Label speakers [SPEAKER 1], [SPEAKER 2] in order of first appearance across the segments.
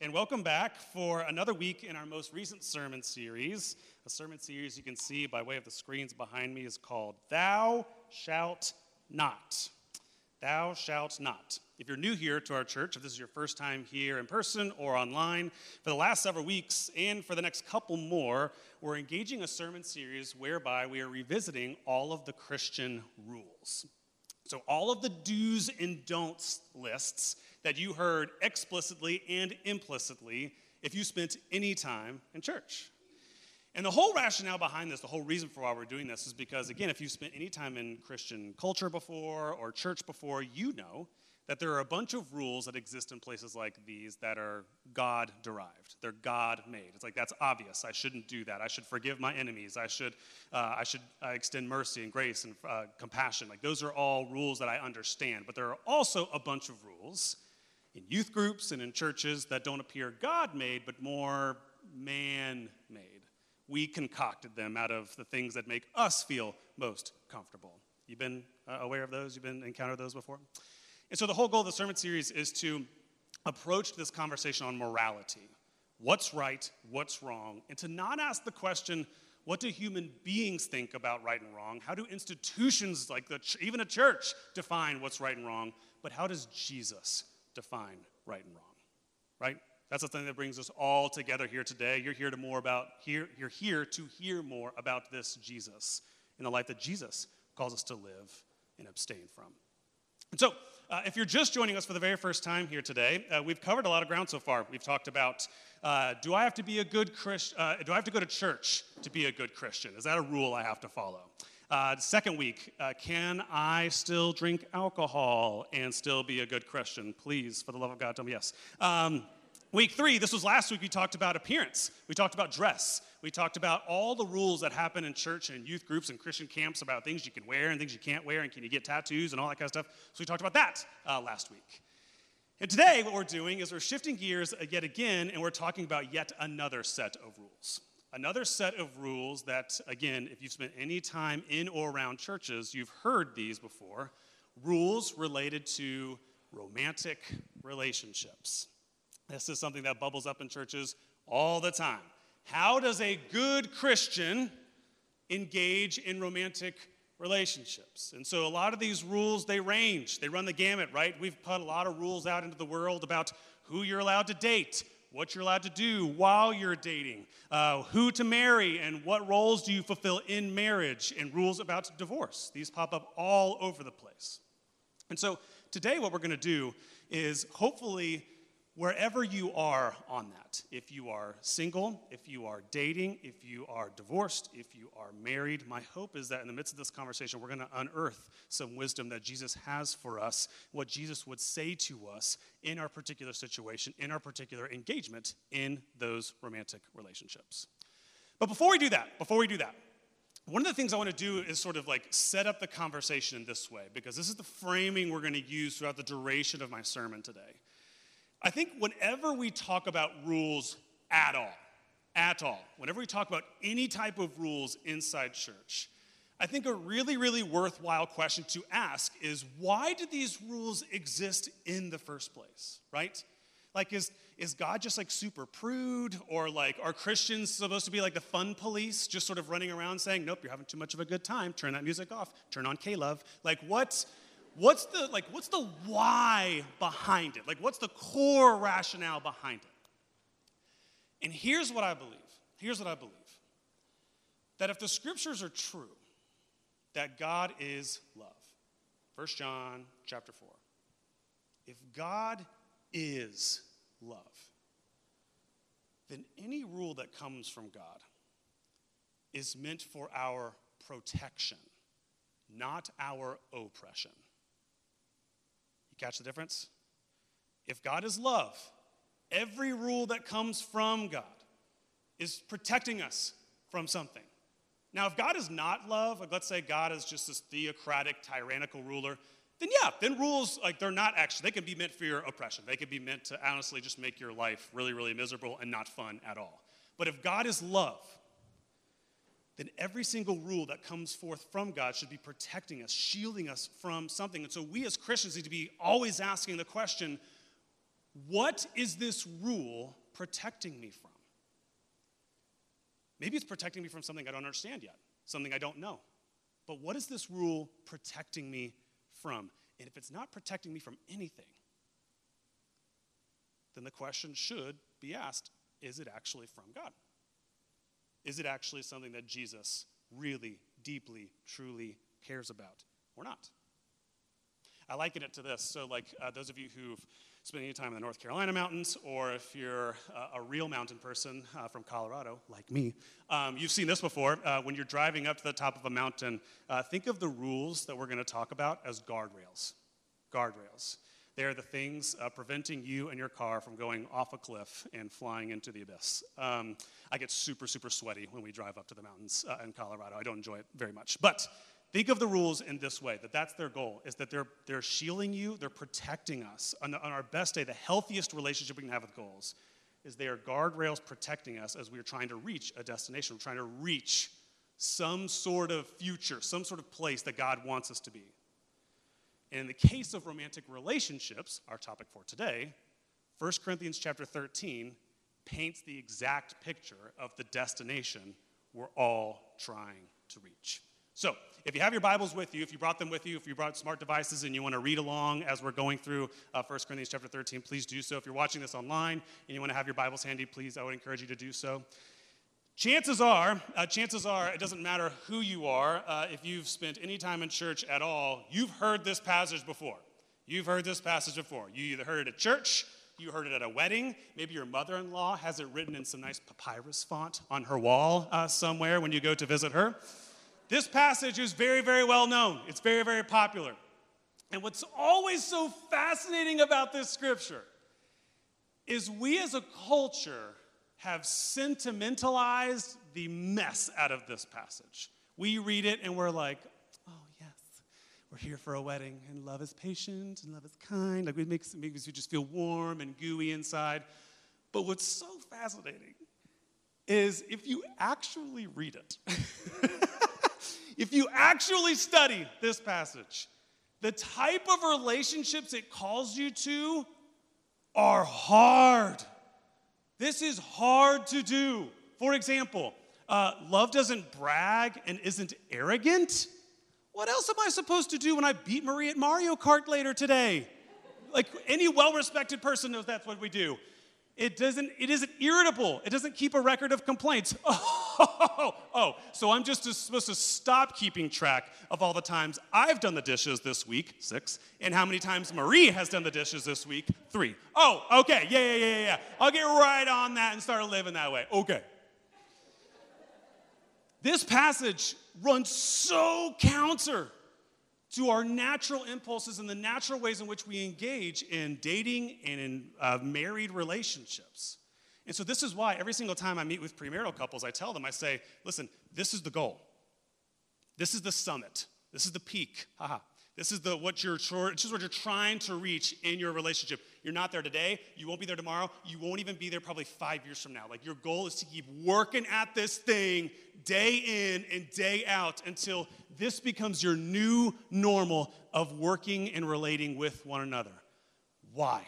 [SPEAKER 1] and welcome back for another week in our most recent sermon series. A sermon series you can see by way of the screens behind me is called Thou Shalt Not. Thou Shalt Not. If you're new here to our church, if this is your first time here in person or online, for the last several weeks and for the next couple more, we're engaging a sermon series whereby we are revisiting all of the Christian rules. So, all of the do's and don'ts lists that you heard explicitly and implicitly if you spent any time in church. And the whole rationale behind this, the whole reason for why we're doing this is because, again, if you've spent any time in Christian culture before or church before, you know that there are a bunch of rules that exist in places like these that are God derived. They're God made. It's like that's obvious. I shouldn't do that. I should forgive my enemies. I should, uh, I should uh, extend mercy and grace and uh, compassion. Like those are all rules that I understand. But there are also a bunch of rules in youth groups and in churches that don't appear God made, but more man made. We concocted them out of the things that make us feel most comfortable. You've been uh, aware of those? You've been encountered those before? And so the whole goal of the sermon series is to approach this conversation on morality. What's right, what's wrong, and to not ask the question, what do human beings think about right and wrong? How do institutions like the, even a church define what's right and wrong? But how does Jesus define right and wrong, right? That's the thing that brings us all together here today. You're here to more about here. You're here to hear more about this Jesus in the life that Jesus calls us to live and abstain from. And so, uh, if you're just joining us for the very first time here today, uh, we've covered a lot of ground so far. We've talked about uh, do I have to be a good Christian? Uh, do I have to go to church to be a good Christian? Is that a rule I have to follow? Uh, second week, uh, can I still drink alcohol and still be a good Christian? Please, for the love of God, tell me yes. Um, week three, this was last week, we talked about appearance. We talked about dress. We talked about all the rules that happen in church and youth groups and Christian camps about things you can wear and things you can't wear and can you get tattoos and all that kind of stuff. So we talked about that uh, last week. And today, what we're doing is we're shifting gears yet again and we're talking about yet another set of rules. Another set of rules that, again, if you've spent any time in or around churches, you've heard these before rules related to romantic relationships. This is something that bubbles up in churches all the time. How does a good Christian engage in romantic relationships? And so a lot of these rules, they range, they run the gamut, right? We've put a lot of rules out into the world about who you're allowed to date, what you're allowed to do while you're dating, uh, who to marry, and what roles do you fulfill in marriage, and rules about divorce. These pop up all over the place. And so today, what we're going to do is hopefully wherever you are on that, if you are single, if you are dating, if you are divorced, if you are married, my hope is that in the midst of this conversation, we're going to unearth some wisdom that Jesus has for us, what Jesus would say to us in our particular situation, in our particular engagement in those romantic relationships. But before we do that, before we do that, one of the things I want to do is sort of like set up the conversation in this way, because this is the framing we're going to use throughout the duration of my sermon today. I think whenever we talk about rules at all, at all, whenever we talk about any type of rules inside church, I think a really, really worthwhile question to ask is why do these rules exist in the first place, right? Like, is, is God just like super prude? Or like, are Christians supposed to be like the fun police, just sort of running around saying, nope, you're having too much of a good time, turn that music off, turn on K Love? Like, what's, what's the like what's the why behind it? Like what's the core rationale behind it? And here's what i believe. Here's what i believe. That if the scriptures are true that god is love. 1 john chapter 4 if god is love then any rule that comes from god is meant for our protection not our oppression Catch the difference? If God is love, Every rule that comes from God is protecting us from something. Now, if God is not love, like let's say God is just this theocratic, tyrannical ruler, then yeah, then rules, like they're not actually, they can be meant for your oppression. They can be meant to honestly just make your life really, really miserable and not fun at all. But if God is love, then every single rule that comes forth from God should be protecting us, shielding us from something. And so we as Christians need to be always asking the question what is this rule protecting me from? Maybe it's protecting me from something I don't understand yet, something I don't know. But what is this rule protecting me from? And if it's not protecting me from anything, then the question should be asked is it actually from God? Is it actually something that Jesus really, deeply, truly cares about or not? I liken it to this. So, like uh, those of you who've spent any time in the North Carolina mountains, or if you're uh, a real mountain person uh, from Colorado, like me, um, you've seen this before. Uh, when you're driving up to the top of a mountain, uh, think of the rules that we're going to talk about as guardrails. Guardrails. They are the things uh, preventing you and your car from going off a cliff and flying into the abyss. Um, I get super, super sweaty when we drive up to the mountains uh, in Colorado. I don't enjoy it very much. But think of the rules in this way that that's their goal is that they're, they're shielding you they're protecting us on, the, on our best day the healthiest relationship we can have with goals is they are guardrails protecting us as we're trying to reach a destination we're trying to reach some sort of future some sort of place that god wants us to be and in the case of romantic relationships, our topic for today, 1 Corinthians chapter 13 paints the exact picture of the destination we're all trying to reach. So, if you have your Bibles with you, if you brought them with you, if you brought smart devices and you want to read along as we're going through uh, 1 Corinthians chapter 13, please do so. If you're watching this online and you want to have your Bibles handy, please, I would encourage you to do so. Chances are, uh, chances are, it doesn't matter who you are, uh, if you've spent any time in church at all, you've heard this passage before. You've heard this passage before. You either heard it at church, you heard it at a wedding, maybe your mother in law has it written in some nice papyrus font on her wall uh, somewhere when you go to visit her. This passage is very, very well known, it's very, very popular. And what's always so fascinating about this scripture is we as a culture have sentimentalized the mess out of this passage. We read it and we're like, oh, yes, we're here for a wedding, and love is patient and love is kind. Like, it makes, it makes you just feel warm and gooey inside. But what's so fascinating is if you actually read it, if you actually study this passage, the type of relationships it calls you to are hard. This is hard to do. For example, uh, love doesn't brag and isn't arrogant. What else am I supposed to do when I beat Marie at Mario Kart later today? Like any well respected person knows that's what we do. It doesn't, it isn't irritable. It doesn't keep a record of complaints. Oh, oh, so I'm just supposed to stop keeping track of all the times I've done the dishes this week, six, and how many times Marie has done the dishes this week, three. Oh, okay, yeah, yeah, yeah, yeah. I'll get right on that and start living that way. Okay. This passage runs so counter to our natural impulses and the natural ways in which we engage in dating and in uh, married relationships. And so, this is why every single time I meet with premarital couples, I tell them, I say, listen, this is the goal. This is the summit. This is the peak. Haha. This is the what you're this is what you're trying to reach in your relationship. You're not there today. You won't be there tomorrow. You won't even be there probably five years from now. Like your goal is to keep working at this thing day in and day out until this becomes your new normal of working and relating with one another. Why?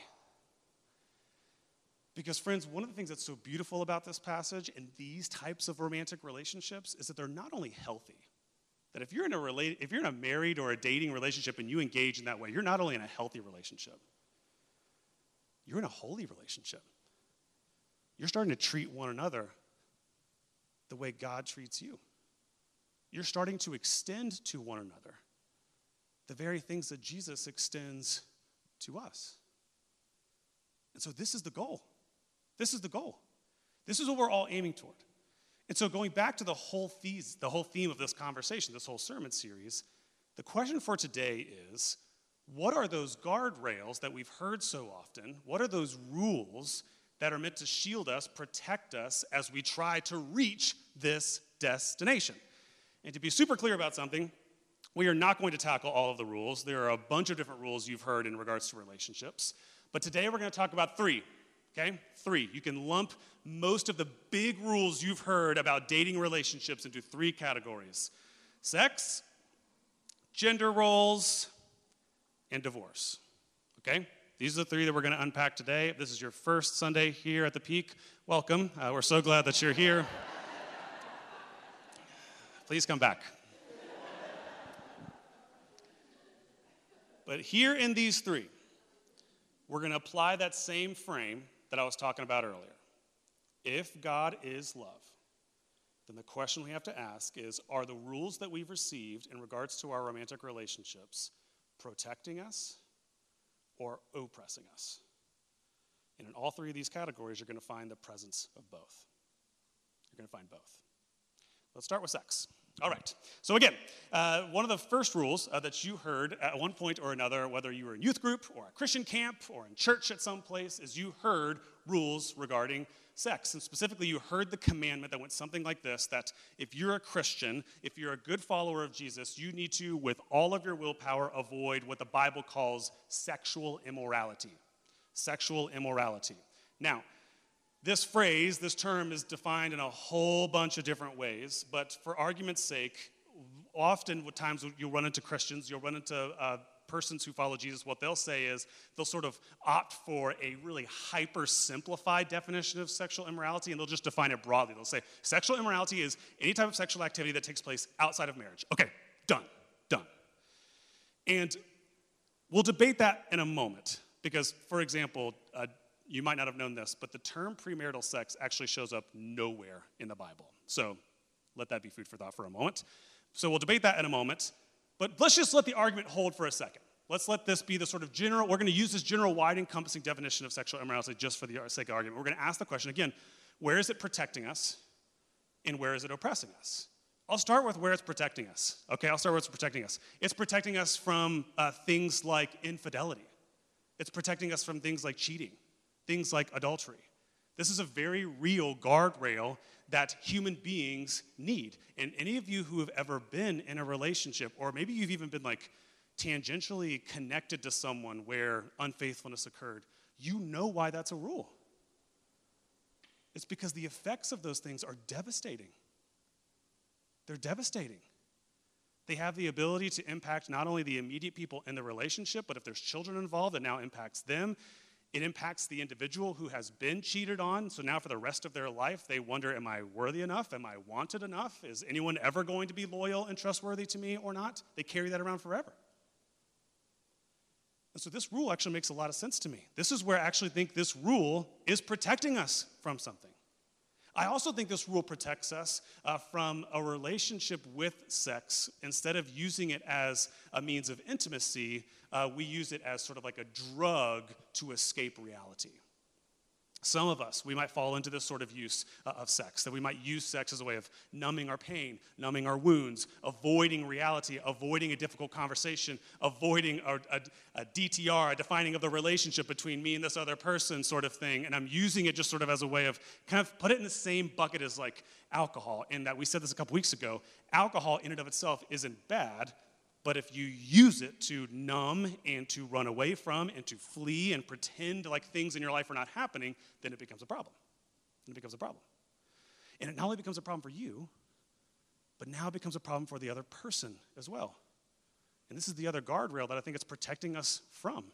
[SPEAKER 1] Because, friends, one of the things that's so beautiful about this passage and these types of romantic relationships is that they're not only healthy, that if you're in a rela- if you're in a married or a dating relationship and you engage in that way, you're not only in a healthy relationship, you're in a holy relationship. You're starting to treat one another the way God treats you. You're starting to extend to one another the very things that Jesus extends to us. And so this is the goal. This is the goal. This is what we're all aiming toward. And so, going back to the whole, the whole theme of this conversation, this whole sermon series, the question for today is what are those guardrails that we've heard so often? What are those rules that are meant to shield us, protect us as we try to reach this destination. And to be super clear about something, we are not going to tackle all of the rules. There are a bunch of different rules you've heard in regards to relationships. But today we're going to talk about three, okay? Three. You can lump most of the big rules you've heard about dating relationships into three categories sex, gender roles, and divorce, okay? These are the three that we're going to unpack today. If this is your first Sunday here at the Peak, welcome. Uh, we're so glad that you're here. Please come back. But here in these three, we're going to apply that same frame that I was talking about earlier. If God is love, then the question we have to ask is Are the rules that we've received in regards to our romantic relationships protecting us or oppressing us? And in all three of these categories, you're going to find the presence of both. You're going to find both. Let's start with sex. All right. So, again, uh, one of the first rules uh, that you heard at one point or another, whether you were in youth group or a Christian camp or in church at some place, is you heard rules regarding sex. And specifically, you heard the commandment that went something like this that if you're a Christian, if you're a good follower of Jesus, you need to, with all of your willpower, avoid what the Bible calls sexual immorality. Sexual immorality. Now, this phrase, this term, is defined in a whole bunch of different ways, but for argument's sake, often with times you'll run into Christians, you'll run into uh, persons who follow Jesus, what they'll say is they'll sort of opt for a really hyper simplified definition of sexual immorality and they'll just define it broadly. They'll say sexual immorality is any type of sexual activity that takes place outside of marriage. Okay, done, done. And we'll debate that in a moment because, for example, you might not have known this, but the term premarital sex actually shows up nowhere in the Bible. So let that be food for thought for a moment. So we'll debate that in a moment. But let's just let the argument hold for a second. Let's let this be the sort of general, we're going to use this general wide encompassing definition of sexual immorality just for the sake of argument. We're going to ask the question again where is it protecting us and where is it oppressing us? I'll start with where it's protecting us. Okay, I'll start with what's protecting us. It's protecting us from uh, things like infidelity, it's protecting us from things like cheating things like adultery. This is a very real guardrail that human beings need. And any of you who have ever been in a relationship, or maybe you've even been like tangentially connected to someone where unfaithfulness occurred, you know why that's a rule. It's because the effects of those things are devastating. They're devastating. They have the ability to impact not only the immediate people in the relationship, but if there's children involved, it now impacts them. It impacts the individual who has been cheated on. So now, for the rest of their life, they wonder Am I worthy enough? Am I wanted enough? Is anyone ever going to be loyal and trustworthy to me or not? They carry that around forever. And so, this rule actually makes a lot of sense to me. This is where I actually think this rule is protecting us from something. I also think this rule protects us uh, from a relationship with sex. Instead of using it as a means of intimacy, uh, we use it as sort of like a drug to escape reality. Some of us, we might fall into this sort of use uh, of sex, that we might use sex as a way of numbing our pain, numbing our wounds, avoiding reality, avoiding a difficult conversation, avoiding a, a, a, DTR, a defining of the relationship between me and this other person, sort of thing. And I'm using it just sort of as a way of kind of put it in the same bucket as like alcohol, in that we said this a couple weeks ago. Alcohol, in and of itself, isn't bad, but if you use it to numb and to run away from and to flee and pretend like things in your life are not happening, then it becomes a problem. It becomes a problem. And it not only becomes a problem for you, but now it becomes a problem for the other person as well. And this is the other guardrail that I think it's protecting us from.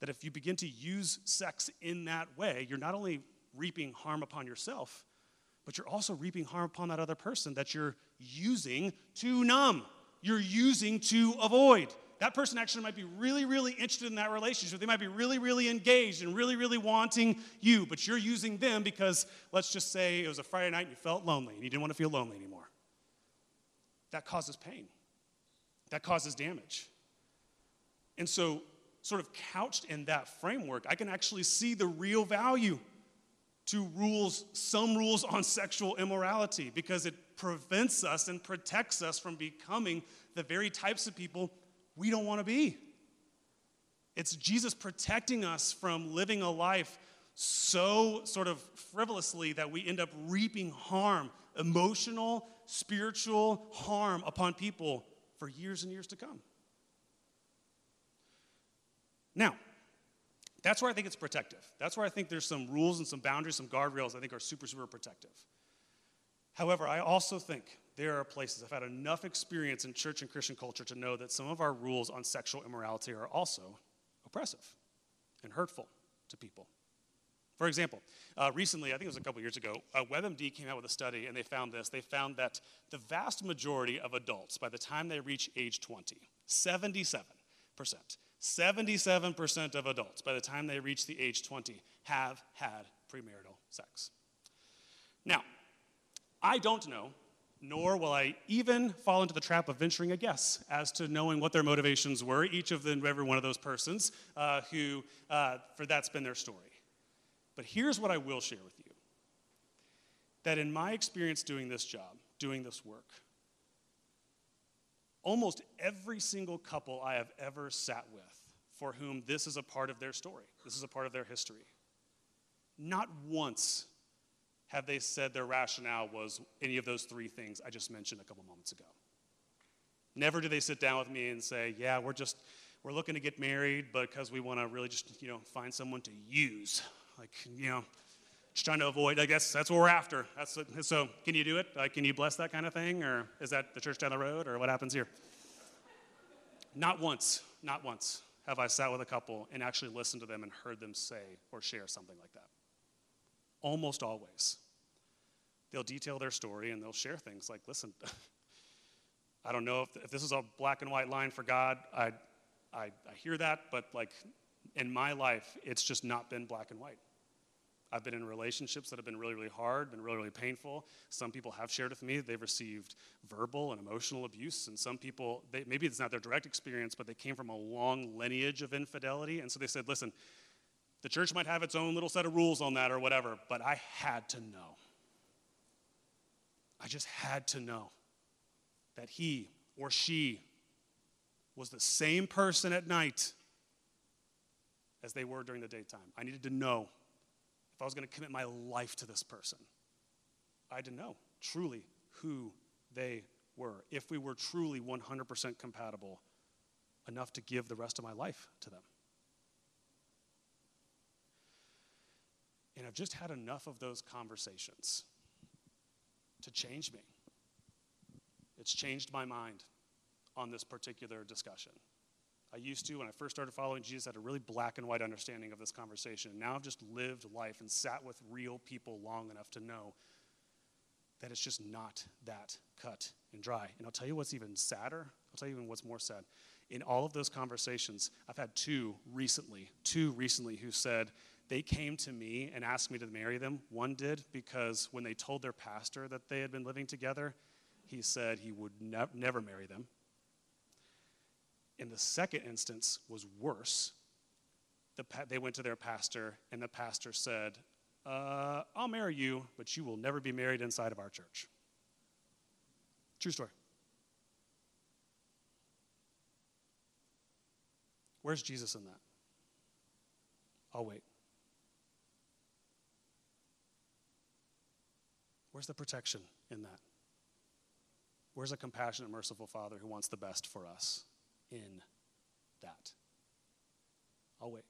[SPEAKER 1] That if you begin to use sex in that way, you're not only reaping harm upon yourself, but you're also reaping harm upon that other person that you're using to numb you're using to avoid. That person actually might be really, really interested in that relationship. They might be really, really engaged and really, really wanting you, but you're using them because, let's just say, it was a Friday night and you felt lonely and you didn't want to feel lonely anymore. That causes pain, that causes damage. And so, sort of couched in that framework, I can actually see the real value to rules, some rules on sexual immorality, because it prevents us and protects us from becoming the very types of people we don't want to be. It's Jesus protecting us from living a life so sort of frivolously that we end up reaping harm, emotional, spiritual harm upon people for years and years to come. Now, that's where I think it's protective. That's where I think there's some rules and some boundaries, some guardrails I think are super, super protective. However, I also think there are places, I've had enough experience in church and Christian culture to know that some of our rules on sexual immorality are also oppressive and hurtful to people. For example, uh, recently, I think it was a couple years ago, uh, WebMD came out with a study and they found this. They found that the vast majority of adults, by the time they reach age 20, 77%, 77% of adults, by the time they reach the age 20, have had premarital sex. Now, I don't know, nor will I even fall into the trap of venturing a guess as to knowing what their motivations were, each of them, every one of those persons uh, who, uh, for that's been their story. But here's what I will share with you that in my experience doing this job, doing this work, almost every single couple I have ever sat with for whom this is a part of their story, this is a part of their history, not once have they said their rationale was any of those three things I just mentioned a couple moments ago. Never do they sit down with me and say, Yeah, we're just, we're looking to get married because we want to really just, you know, find someone to use. Like, you know, just trying to avoid, I guess that's what we're after. That's what, so, can you do it? Like, can you bless that kind of thing? Or is that the church down the road? Or what happens here? Not once, not once have I sat with a couple and actually listened to them and heard them say or share something like that. Almost always they'll detail their story and they'll share things like, listen, I don't know if, if this is a black and white line for God. I, I, I hear that, but like in my life, it's just not been black and white. I've been in relationships that have been really, really hard, been really, really painful. Some people have shared with me they've received verbal and emotional abuse, and some people, they, maybe it's not their direct experience, but they came from a long lineage of infidelity. And so they said, listen, the church might have its own little set of rules on that or whatever, but I had to know. I just had to know that he or she was the same person at night as they were during the daytime. I needed to know I was going to commit my life to this person. I to know truly who they were, if we were truly 100% compatible enough to give the rest of my life to them. And I've just had enough of those conversations to change me. It's changed my mind on this particular discussion. I used to, when I first started following Jesus, I had a really black and white understanding of this conversation. Now I've just lived life and sat with real people long enough to know that it's just not that cut and dry. And I'll tell you what's even sadder. I'll tell you even what's more sad. In all of those conversations, I've had two recently, two recently who said, they came to me and asked me to marry them. One did because when they told their pastor that they had been living together, he said he would ne- never marry them. In the second instance was worse. The pa- they went to their pastor, and the pastor said, uh, I'll marry you, but you will never be married inside of our church. True story. Where's Jesus in that? I'll wait. Where's the protection in that? Where's a compassionate, merciful Father who wants the best for us in that? I'll wait.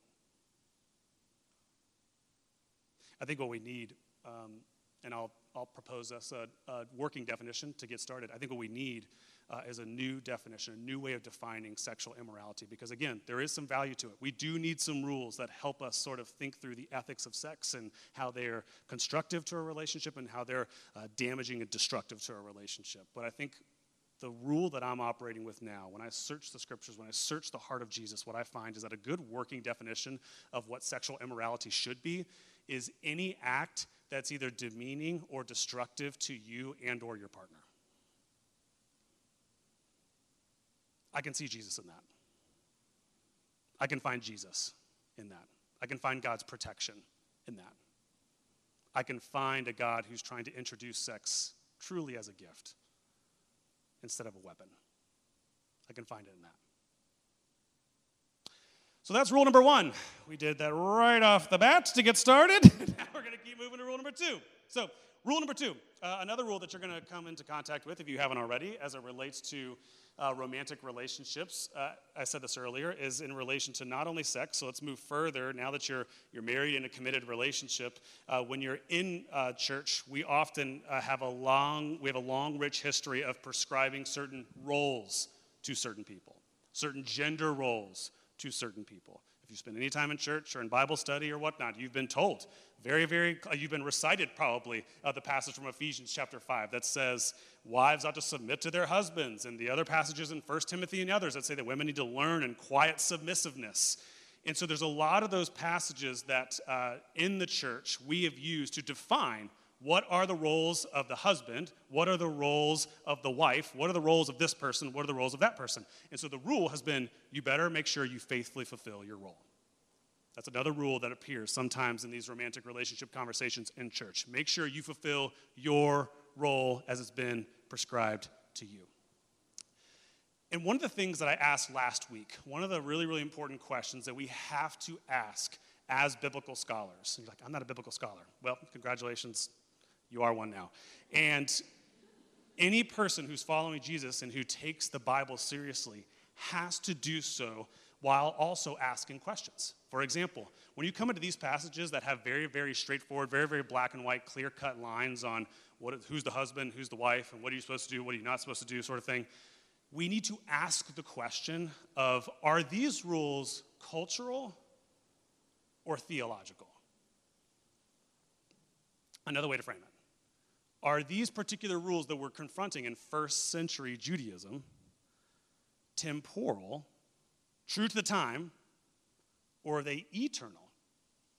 [SPEAKER 1] I think what we need, um, and I'll, I'll propose us a, a working definition to get started. I think what we need uh, as a new definition, a new way of defining sexual immorality. Because again, there is some value to it. We do need some rules that help us sort of think through the ethics of sex and how they're constructive to a relationship and how they're uh, damaging and destructive to a relationship. But I think the rule that I'm operating with now, when I search the scriptures, when I search the heart of Jesus, what I find is that a good working definition of what sexual immorality should be is any act that's either demeaning or destructive to you and or your partner. I can see Jesus in that. I can find Jesus in that. I can find God's protection in that. I can find a God who's trying to introduce sex truly as a gift instead of a weapon. I can find it in that. So that's rule number one. We did that right off the bat to get started. now we're going to keep moving to rule number two. So, rule number two, uh, another rule that you're going to come into contact with if you haven't already, as it relates to uh, romantic relationships, uh, I said this earlier, is in relation to not only sex. So let's move further. Now that you're you're married in a committed relationship, uh, when you're in uh, church, we often uh, have a long we have a long, rich history of prescribing certain roles to certain people, certain gender roles to certain people. If you spend any time in church or in Bible study or whatnot, you've been told very, very, uh, you've been recited probably uh, the passage from Ephesians chapter 5 that says wives ought to submit to their husbands, and the other passages in 1 Timothy and others that say that women need to learn in quiet submissiveness. And so there's a lot of those passages that uh, in the church we have used to define what are the roles of the husband, what are the roles of the wife, what are the roles of this person, what are the roles of that person. And so the rule has been you better make sure you faithfully fulfill your role. That's another rule that appears sometimes in these romantic relationship conversations in church. Make sure you fulfill your role as it's been prescribed to you. And one of the things that I asked last week, one of the really, really important questions that we have to ask as biblical scholars. You're like, I'm not a biblical scholar. Well, congratulations, you are one now. And any person who's following Jesus and who takes the Bible seriously has to do so while also asking questions. For example, when you come into these passages that have very, very straightforward, very, very black and white, clear cut lines on what, who's the husband, who's the wife, and what are you supposed to do, what are you not supposed to do, sort of thing, we need to ask the question of are these rules cultural or theological? Another way to frame it are these particular rules that we're confronting in first century Judaism temporal, true to the time, or are they eternal?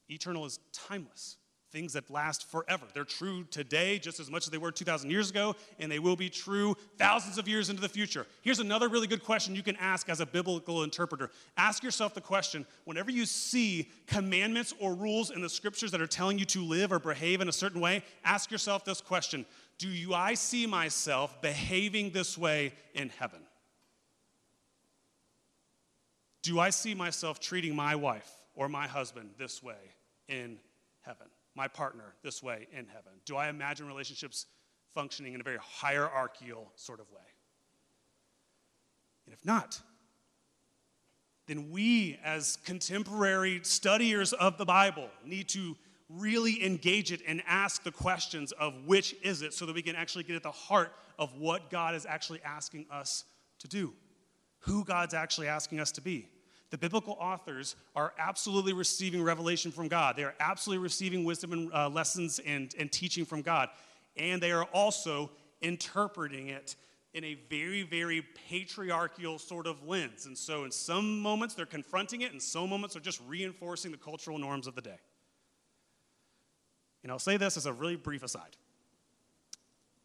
[SPEAKER 1] Eternal is timeless things that last forever. They're true today just as much as they were 2,000 years ago, and they will be true thousands of years into the future. Here's another really good question you can ask as a biblical interpreter. Ask yourself the question whenever you see commandments or rules in the scriptures that are telling you to live or behave in a certain way, ask yourself this question Do you, I see myself behaving this way in heaven? Do I see myself treating my wife or my husband this way in heaven? My partner this way in heaven? Do I imagine relationships functioning in a very hierarchical sort of way? And if not, then we, as contemporary studiers of the Bible, need to really engage it and ask the questions of which is it so that we can actually get at the heart of what God is actually asking us to do, who God's actually asking us to be the biblical authors are absolutely receiving revelation from God. They are absolutely receiving wisdom and uh, lessons and, and teaching from God. And they are also interpreting it in a very, very patriarchal sort of lens. And so, in some moments, they're confronting it, and some moments, they're just reinforcing the cultural norms of the day. And I'll say this as a really brief aside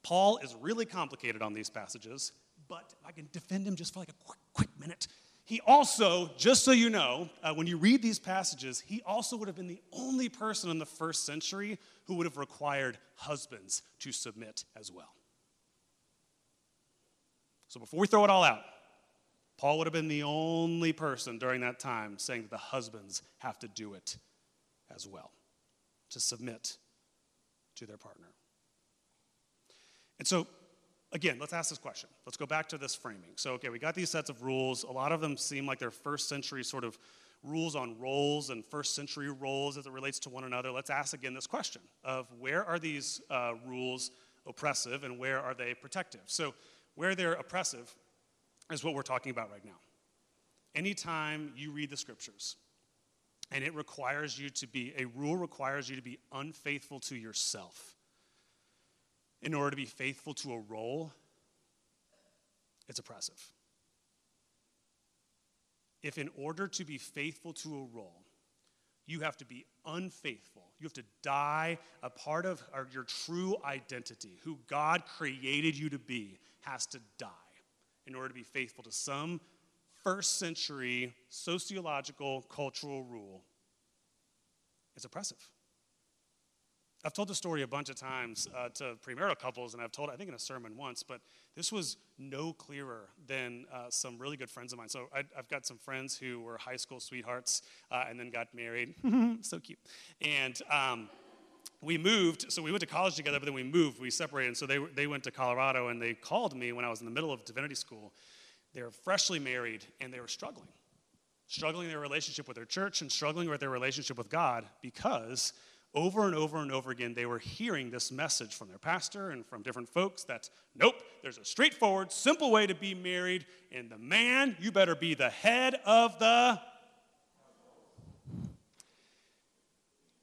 [SPEAKER 1] Paul is really complicated on these passages, but I can defend him just for like a quick, quick minute. He also, just so you know, uh, when you read these passages, he also would have been the only person in the first century who would have required husbands to submit as well. So before we throw it all out, Paul would have been the only person during that time saying that the husbands have to do it as well, to submit to their partner. And so again, let's ask this question. Let's go back to this framing. So, okay, we got these sets of rules. A lot of them seem like they're first century sort of rules on roles and first century roles as it relates to one another. Let's ask again this question of where are these uh, rules oppressive and where are they protective? So, where they're oppressive is what we're talking about right now. Anytime you read the scriptures, and it requires you to be, a rule requires you to be unfaithful to yourself in order to be faithful to a role, it's oppressive. If, in order to be faithful to a role, you have to be unfaithful, you have to die, a part of your true identity, who God created you to be, has to die in order to be faithful to some first century sociological cultural rule, it's oppressive. I've told the story a bunch of times uh, to premarital couples, and I've told, I think, in a sermon once, but this was no clearer than uh, some really good friends of mine. So I, have got some friends who were high school sweethearts uh, and then got married. so cute. And um, we moved, so we went to college together, but then we moved, we separated. And so they, they went to Colorado, and they called me when I was in the middle of divinity school. They were freshly married, and they were struggling. Struggling in their relationship with their church and struggling with their relationship with God because over and over and over again, they were hearing this message from their pastor and from different folks that, nope, there's a straightforward, simple way to be married, and the man, you better be the head of the.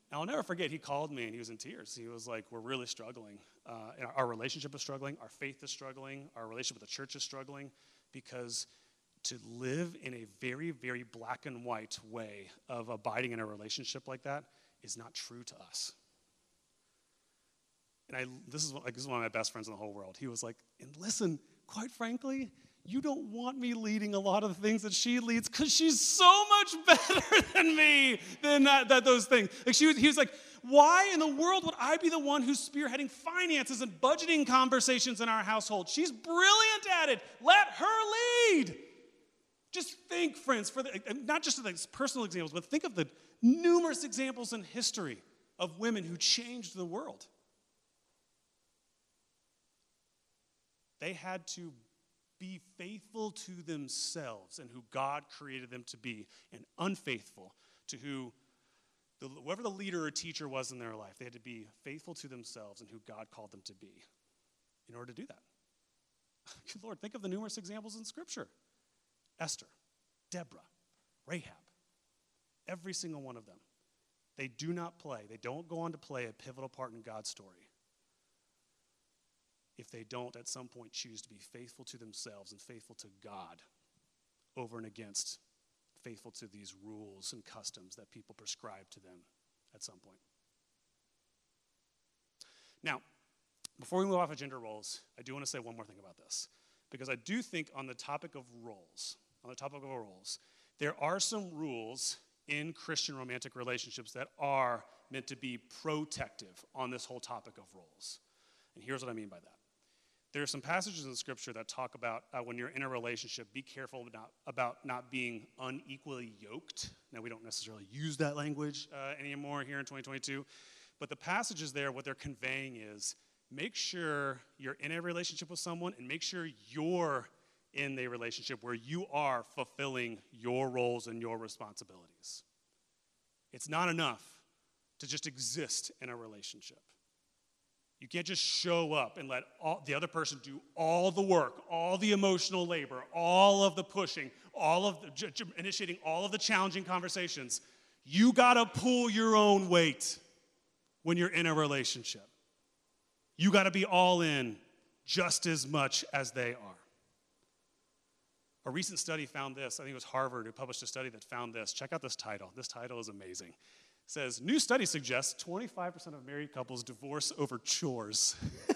[SPEAKER 1] Now, I'll never forget, he called me and he was in tears. He was like, We're really struggling. Uh, our relationship is struggling, our faith is struggling, our relationship with the church is struggling because to live in a very, very black and white way of abiding in a relationship like that is not true to us. And I, this is, like, this is one of my best friends in the whole world. He was like, and listen, quite frankly, you don't want me leading a lot of the things that she leads because she's so much better than me than that, that those things. Like she was, he was like, why in the world would I be the one who's spearheading finances and budgeting conversations in our household? She's brilliant at it. Let her lead. Just think, friends, for the, not just the personal examples, but think of the numerous examples in history of women who changed the world. They had to be faithful to themselves and who God created them to be, and unfaithful to who, the, whoever the leader or teacher was in their life. They had to be faithful to themselves and who God called them to be in order to do that. Good Lord, think of the numerous examples in Scripture Esther, Deborah, Rahab, every single one of them. They do not play, they don't go on to play a pivotal part in God's story if they don't at some point choose to be faithful to themselves and faithful to God over and against faithful to these rules and customs that people prescribe to them at some point. Now, before we move off of gender roles, I do want to say one more thing about this. Because I do think on the topic of roles, on the topic of roles, there are some rules in Christian romantic relationships that are meant to be protective on this whole topic of roles. And here's what I mean by that. There are some passages in scripture that talk about uh, when you're in a relationship, be careful about, about not being unequally yoked. Now, we don't necessarily use that language uh, anymore here in 2022, but the passages there, what they're conveying is make sure you're in a relationship with someone and make sure you're in a relationship where you are fulfilling your roles and your responsibilities. It's not enough to just exist in a relationship. You can't just show up and let all, the other person do all the work, all the emotional labor, all of the pushing, all of the, j- j- initiating all of the challenging conversations. You got to pull your own weight when you're in a relationship. You got to be all in just as much as they are. A recent study found this. I think it was Harvard who published a study that found this. Check out this title. This title is amazing. It says New study suggests 25% of married couples divorce over chores.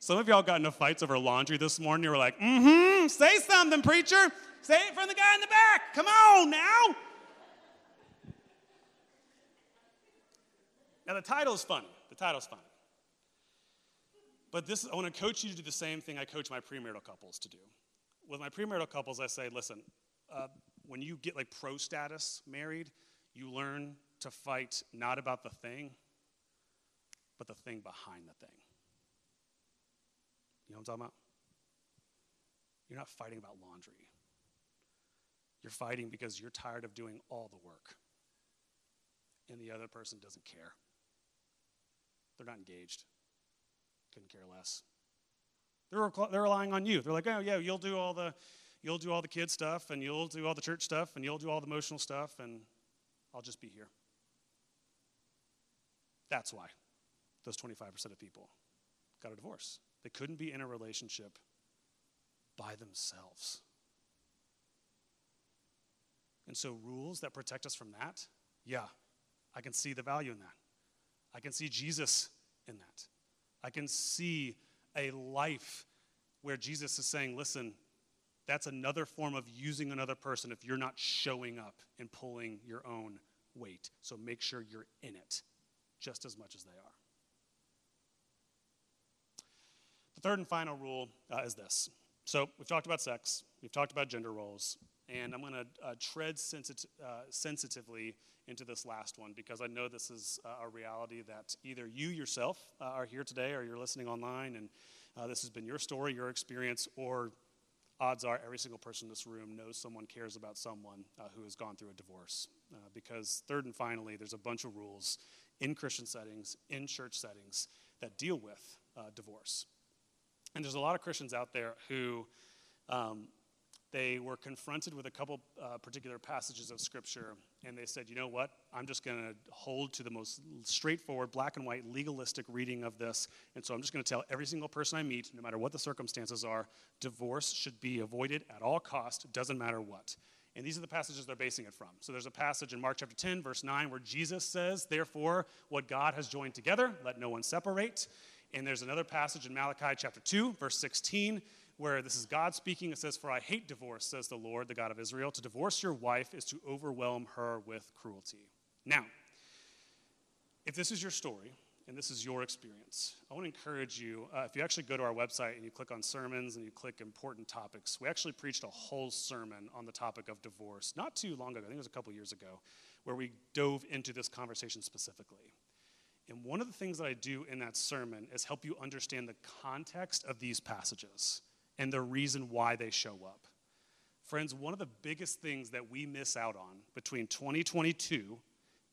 [SPEAKER 1] Some of y'all got into fights over laundry this morning. You were like, mm hmm, say something, preacher. Say it from the guy in the back. Come on now. Now, the title's funny. The title's funny. But this, I want to coach you to do the same thing I coach my premarital couples to do. With my premarital couples, I say, listen, uh, when you get like pro status married, you learn to fight not about the thing, but the thing behind the thing. You know what I'm talking about? You're not fighting about laundry. You're fighting because you're tired of doing all the work, and the other person doesn't care. They're not engaged couldn't care less. They're, they're relying on you. They're like, oh, yeah, you'll do all the you'll do all the kid stuff and you'll do all the church stuff and you'll do all the emotional stuff and I'll just be here. That's why those 25% of people got a divorce. They couldn't be in a relationship by themselves. And so, rules that protect us from that, yeah, I can see the value in that. I can see Jesus in that. I can see a life where Jesus is saying, listen, that's another form of using another person if you're not showing up and pulling your own weight. So make sure you're in it. just as much as they are. The third and final rule uh, is this. So we've talked about sex, we've talked about gender roles, and I'm going to uh, tread sensit- uh, sensitively into this last one because I know this is uh, a reality that either you yourself uh, are here today or you're listening online and uh, this has been your story, your experience, or odds are every single person in this room knows someone cares about someone uh, who has gone through a divorce. Because, third and finally, there's a bunch of rules in Christian settings, in church settings, that deal with divorce. And there's a lot of Christians out there who um, they were confronted with a couple uh, particular passages of scripture and they said you know what? I'm just going to hold to the most straightforward black and white legalistic reading of this and so i'm just going to tell every single person i meet no matter what the circumstances are divorce should be avoided at all cost doesn't matter what. And these are the passages they're basing it from. So there's a passage in mark chapter 10 verse 9 where jesus says therefore what god has joined together let no one separate. And there's another passage in malachi chapter 2 verse 16 where this is God speaking. It says, For I hate divorce, says the Lord, the God of Israel. To divorce your wife is to overwhelm her with cruelty. Now, if this is your story and this is your experience, I want to encourage you uh, if you actually go to our website and you click on sermons and you click important topics, we actually preached a whole sermon on the topic of divorce not too long ago, I think it was a couple years ago, where we dove into this conversation specifically. And one of the things that I do in that sermon is help you understand the context of these passages and the reason why they show up. Friends, one of the biggest things that we miss out on between 2022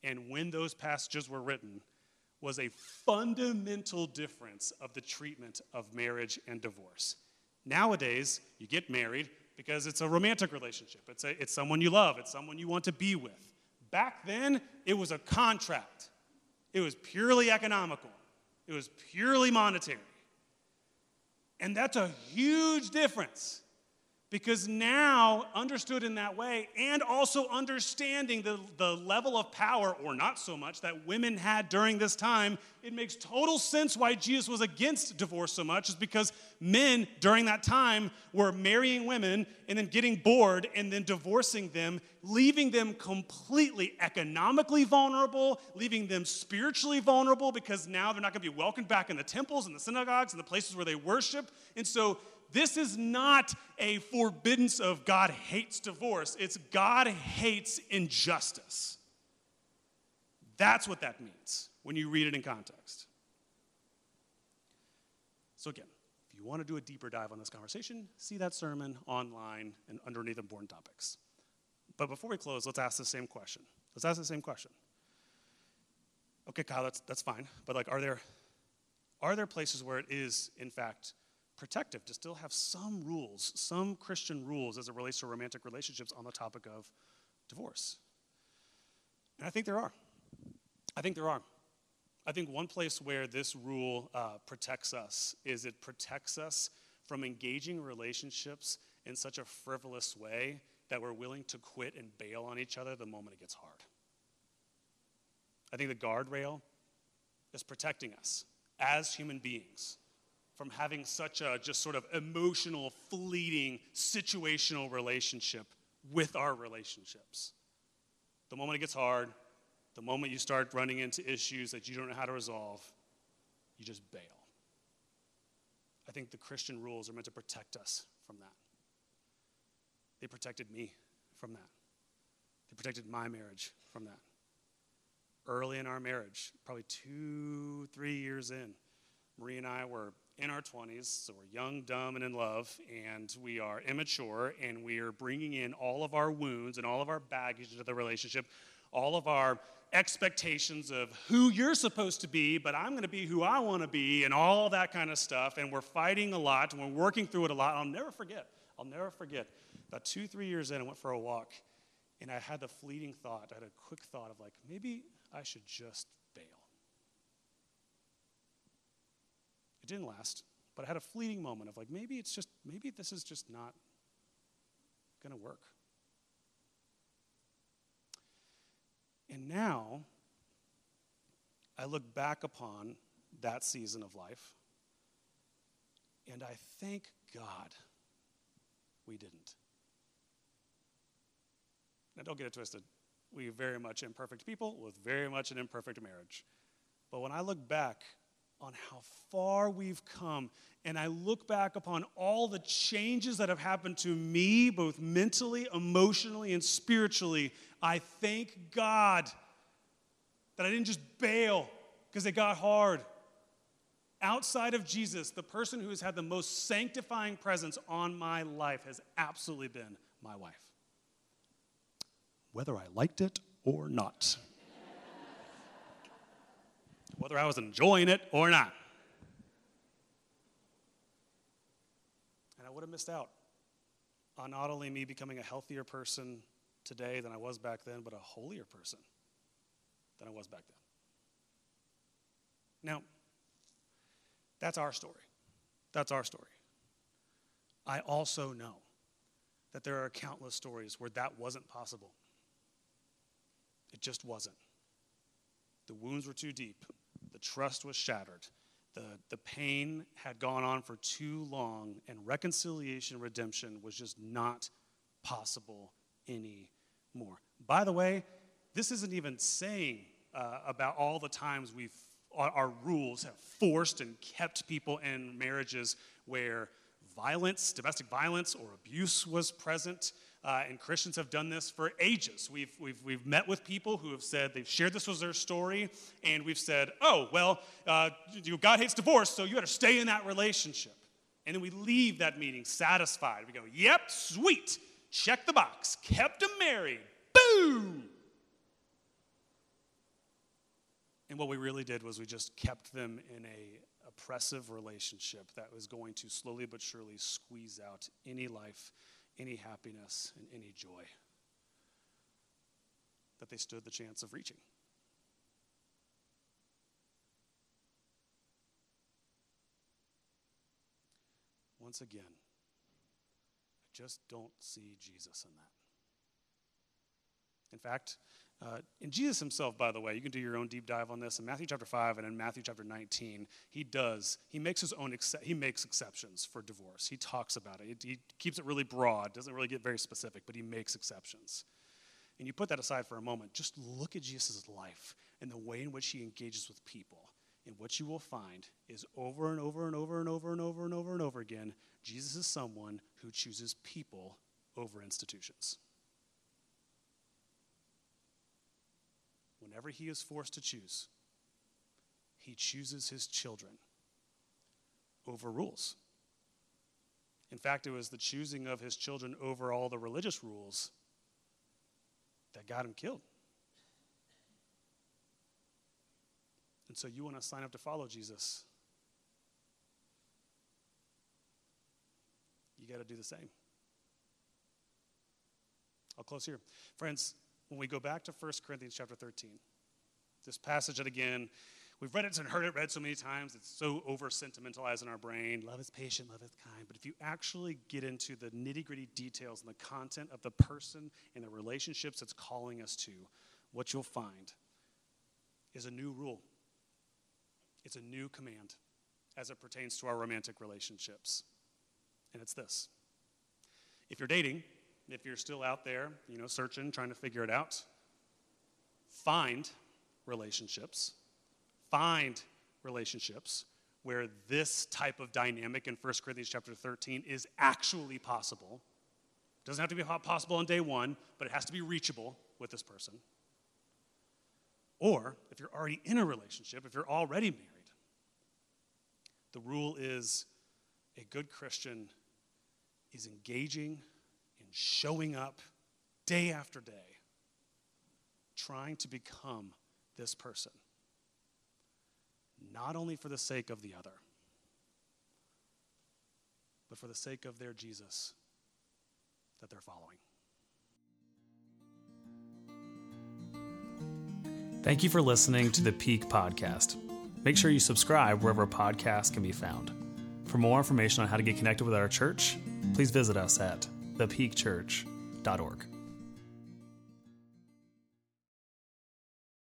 [SPEAKER 1] and when those passages were written was a fundamental difference of the treatment of marriage and divorce. Nowadays, you get married because it's a romantic relationship, it's, a, it's someone you love, it's someone you want to be with. Back then, it was a contract, it was purely economical, it was purely monetary. And that's a huge difference because now, understood in that way, and also understanding the, the level of power, or not so much, that women had during this time, it makes total sense why Jesus was against divorce so much, is because men during that time were marrying women and then getting bored and then divorcing them, leaving them completely economically vulnerable, leaving them spiritually vulnerable because now they're not going to be welcomed back in the temples and the synagogues and the places where they worship. And so, this is not a forbiddance of God hates divorce, it's God hates injustice. That's what that means when you read it in context. So, again, if you want to do a deeper dive on this conversation, see that sermon online and underneath important topics. But before we close, let's ask the same question. Let's ask the same question. Okay, Kyle, that's, that's fine. But like, are there, are there places where it is, in fact, protective to still have some rules, some Christian rules as it relates to romantic relationships on the topic of divorce? And I think there are. I think there are. I think one place where this rule uh, protects us is it protects us from engaging relationships in such a frivolous way that we're willing to quit and bail on each other the moment it gets hard. I think the guardrail is protecting us as human beings from having such a just sort of emotional, fleeting, situational relationship with our relationships. The moment it gets hard, the moment you start running into issues that you don't know how to resolve, you just bail. I think the Christian rules are meant to protect us from that. They protected me from that. They protected my marriage from that. Early in our marriage, probably two, three years in, Marie and I were in our 20s, so we're young, dumb, and in love, and we are immature, and we are bringing in all of our wounds and all of our baggage into the relationship, all of our expectations of who you're supposed to be, but I'm going to be who I want to be, and all that kind of stuff. And we're fighting a lot, and we're working through it a lot. I'll never forget. I'll never forget. About two, three years in, I went for a walk, and I had the fleeting thought, I had a quick thought of like, maybe I should just bail. It didn't last, but I had a fleeting moment of like, maybe it's just, maybe this is just not going to work. And now, I look back upon that season of life, and I thank God we didn't. Now, don't get it twisted. We very much imperfect people with very much an imperfect marriage. But when I look back on how far we've come, and I look back upon all the changes that have happened to me, both mentally, emotionally, and spiritually, I thank God that I didn't just bail because it got hard. Outside of Jesus, the person who has had the most sanctifying presence on my life has absolutely been my wife. Whether I liked it or not. Whether I was enjoying it or not. And I would have missed out on not only me becoming a healthier person today than I was back then, but a holier person than I was back then. Now, that's our story. That's our story. I also know that there are countless stories where that wasn't possible. It just wasn't. The wounds were too deep, the trust was shattered, the, the pain had gone on for too long, and reconciliation, redemption was just not possible anymore. By the way, this isn't even saying uh, about all the times we've our, our rules have forced and kept people in marriages where violence, domestic violence, or abuse was present. Uh, and Christians have done this for ages. We've, we've, we've met with people who have said they've shared this was their story, and we've said, oh, well, uh, God hates divorce, so you to stay in that relationship. And then we leave that meeting satisfied. We go, yep, sweet, check the box, kept them married, boom. And what we really did was we just kept them in a oppressive relationship that was going to slowly but surely squeeze out any life, any happiness, and any joy that they stood the chance of reaching. Once again, I just don't see Jesus in that. In fact, uh, and Jesus himself, by the way, you can do your own deep dive on this. In Matthew chapter 5 and in Matthew chapter 19, he does, he makes his own, ex- he makes exceptions for divorce. He talks about it. He keeps it really broad, doesn't really get very specific, but he makes exceptions. And you put that aside for a moment, just look at Jesus' life and the way in which he engages with people. And what you will find is over and over and over and over and over and over and over again, Jesus is someone who chooses people over institutions. Whenever he is forced to choose, he chooses his children over rules. In fact, it was the choosing of his children over all the religious rules that got him killed. And so you want to sign up to follow Jesus. You got to do the same. I'll close here. Friends, when we go back to 1 Corinthians chapter 13, this passage that again, we've read it and heard it read so many times, it's so over sentimentalized in our brain. Love is patient, love is kind. But if you actually get into the nitty gritty details and the content of the person and the relationships it's calling us to, what you'll find is a new rule. It's a new command as it pertains to our romantic relationships. And it's this if you're dating, if you're still out there, you know, searching, trying to figure it out, find relationships. Find relationships where this type of dynamic in 1 Corinthians chapter 13 is actually possible. It doesn't have to be possible on day one, but it has to be reachable with this person. Or if you're already in a relationship, if you're already married, the rule is a good Christian is engaging showing up day after day, trying to become this person, not only for the sake of the other, but for the sake of their Jesus that they're following.
[SPEAKER 2] Thank you for listening to the Peak Podcast. Make sure you subscribe wherever podcasts can be found. For more information on how to get connected with our church, please visit us at thepeakchurch.org.